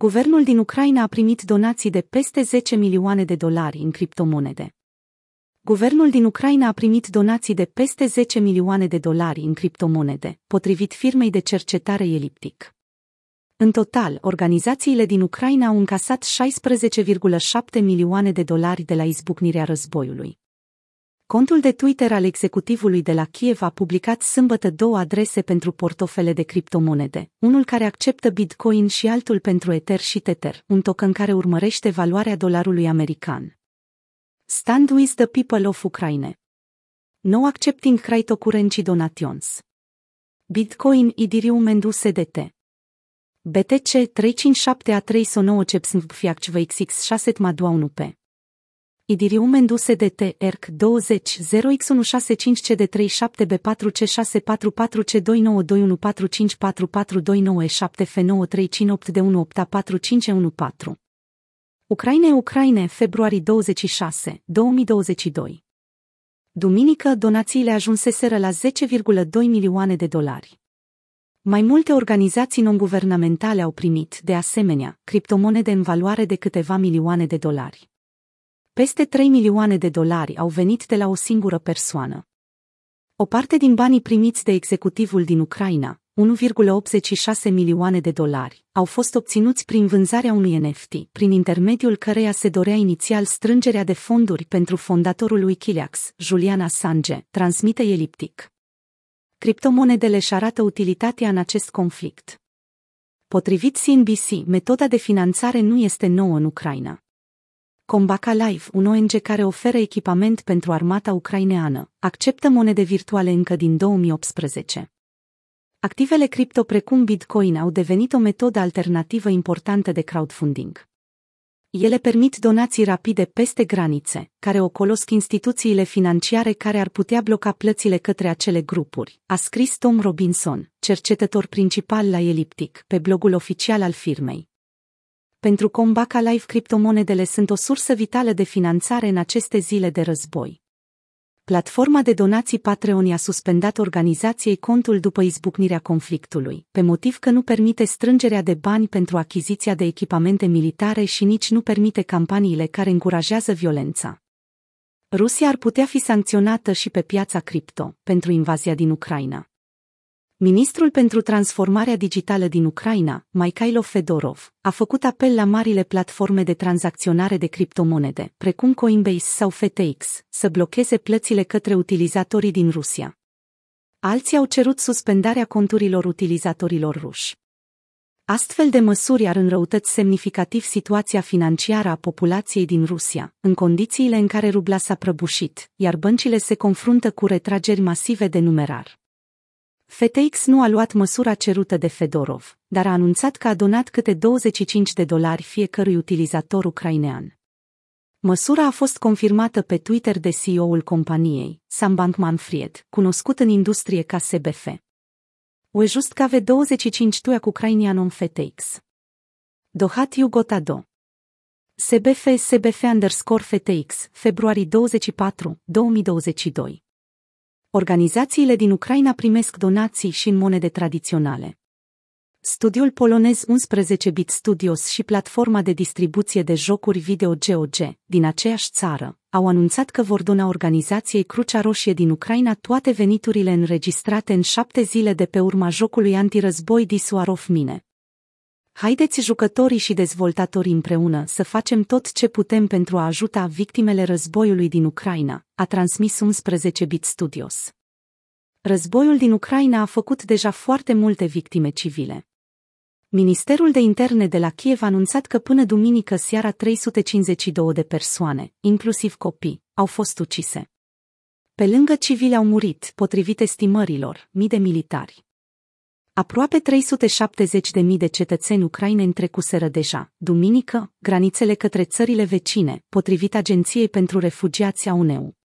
Guvernul din Ucraina a primit donații de peste 10 milioane de dolari în criptomonede. Guvernul din Ucraina a primit donații de peste 10 milioane de dolari în criptomonede, potrivit firmei de cercetare Eliptic. În total, organizațiile din Ucraina au încasat 16,7 milioane de dolari de la izbucnirea războiului. Contul de Twitter al executivului de la Kiev a publicat sâmbătă două adrese pentru portofele de criptomonede, unul care acceptă Bitcoin și altul pentru Ether și Tether, un token care urmărește valoarea dolarului american. Stand with the people of Ukraine. No accepting cryptocurrency donations. Bitcoin Ethereum and USDT. BTC 357 a 309 CEPSNV XX 6 Madua 1 p Idirium enduse de T, ERC 20, 0x165 CD37 B4C644 C2921454429 F9358 D1845514. Ucraine Ucraine, februarie 26, 2022. Duminică, donațiile ajunseseră la 10,2 milioane de dolari. Mai multe organizații non-guvernamentale au primit, de asemenea, criptomonede în valoare de câteva milioane de dolari. Peste 3 milioane de dolari au venit de la o singură persoană. O parte din banii primiți de executivul din Ucraina, 1,86 milioane de dolari, au fost obținuți prin vânzarea unui NFT, prin intermediul căreia se dorea inițial strângerea de fonduri pentru fondatorul Wikileaks, Julian Assange, transmite Eliptic. Criptomonedele își arată utilitatea în acest conflict. Potrivit CNBC, metoda de finanțare nu este nouă în Ucraina. Combaca Live, un ONG care oferă echipament pentru armata ucraineană, acceptă monede virtuale încă din 2018. Activele cripto precum Bitcoin au devenit o metodă alternativă importantă de crowdfunding. Ele permit donații rapide peste granițe, care ocolosc instituțiile financiare care ar putea bloca plățile către acele grupuri, a scris Tom Robinson, cercetător principal la Elliptic, pe blogul oficial al firmei. Pentru Combaca Live criptomonedele sunt o sursă vitală de finanțare în aceste zile de război. Platforma de donații Patreon a suspendat organizației contul după izbucnirea conflictului, pe motiv că nu permite strângerea de bani pentru achiziția de echipamente militare și nici nu permite campaniile care încurajează violența. Rusia ar putea fi sancționată și pe piața cripto pentru invazia din Ucraina. Ministrul pentru transformarea digitală din Ucraina, Mikhailo Fedorov, a făcut apel la marile platforme de tranzacționare de criptomonede, precum Coinbase sau FTX, să blocheze plățile către utilizatorii din Rusia. Alții au cerut suspendarea conturilor utilizatorilor ruși. Astfel de măsuri ar înrăutăți semnificativ situația financiară a populației din Rusia, în condițiile în care rubla s-a prăbușit, iar băncile se confruntă cu retrageri masive de numerar. FTX nu a luat măsura cerută de Fedorov, dar a anunțat că a donat câte 25 de dolari fiecărui utilizator ucrainean. Măsura a fost confirmată pe Twitter de CEO-ul companiei, Sam Bankman-Fried, cunoscut în industrie ca SBF. O just că ave 25 tuia cu ucrainianom FTX. Dohat Gotado. SBF SBF underscore FTX, februarie 24, 2022. Organizațiile din Ucraina primesc donații și în monede tradiționale. Studiul polonez 11-bit Studios și platforma de distribuție de jocuri video GOG, din aceeași țară, au anunțat că vor dona organizației Crucea Roșie din Ucraina toate veniturile înregistrate în șapte zile de pe urma jocului antirăzboi Disuarov Mine. Haideți jucătorii și dezvoltatorii împreună să facem tot ce putem pentru a ajuta victimele războiului din Ucraina, a transmis 11-bit Studios. Războiul din Ucraina a făcut deja foarte multe victime civile. Ministerul de Interne de la Kiev a anunțat că până duminică seara 352 de persoane, inclusiv copii, au fost ucise. Pe lângă civili au murit, potrivit estimărilor, mii de militari. Aproape 370.000 de cetățeni ucraineni trecuseră deja, duminică, granițele către țările vecine, potrivit Agenției pentru Refugiați a UNEU.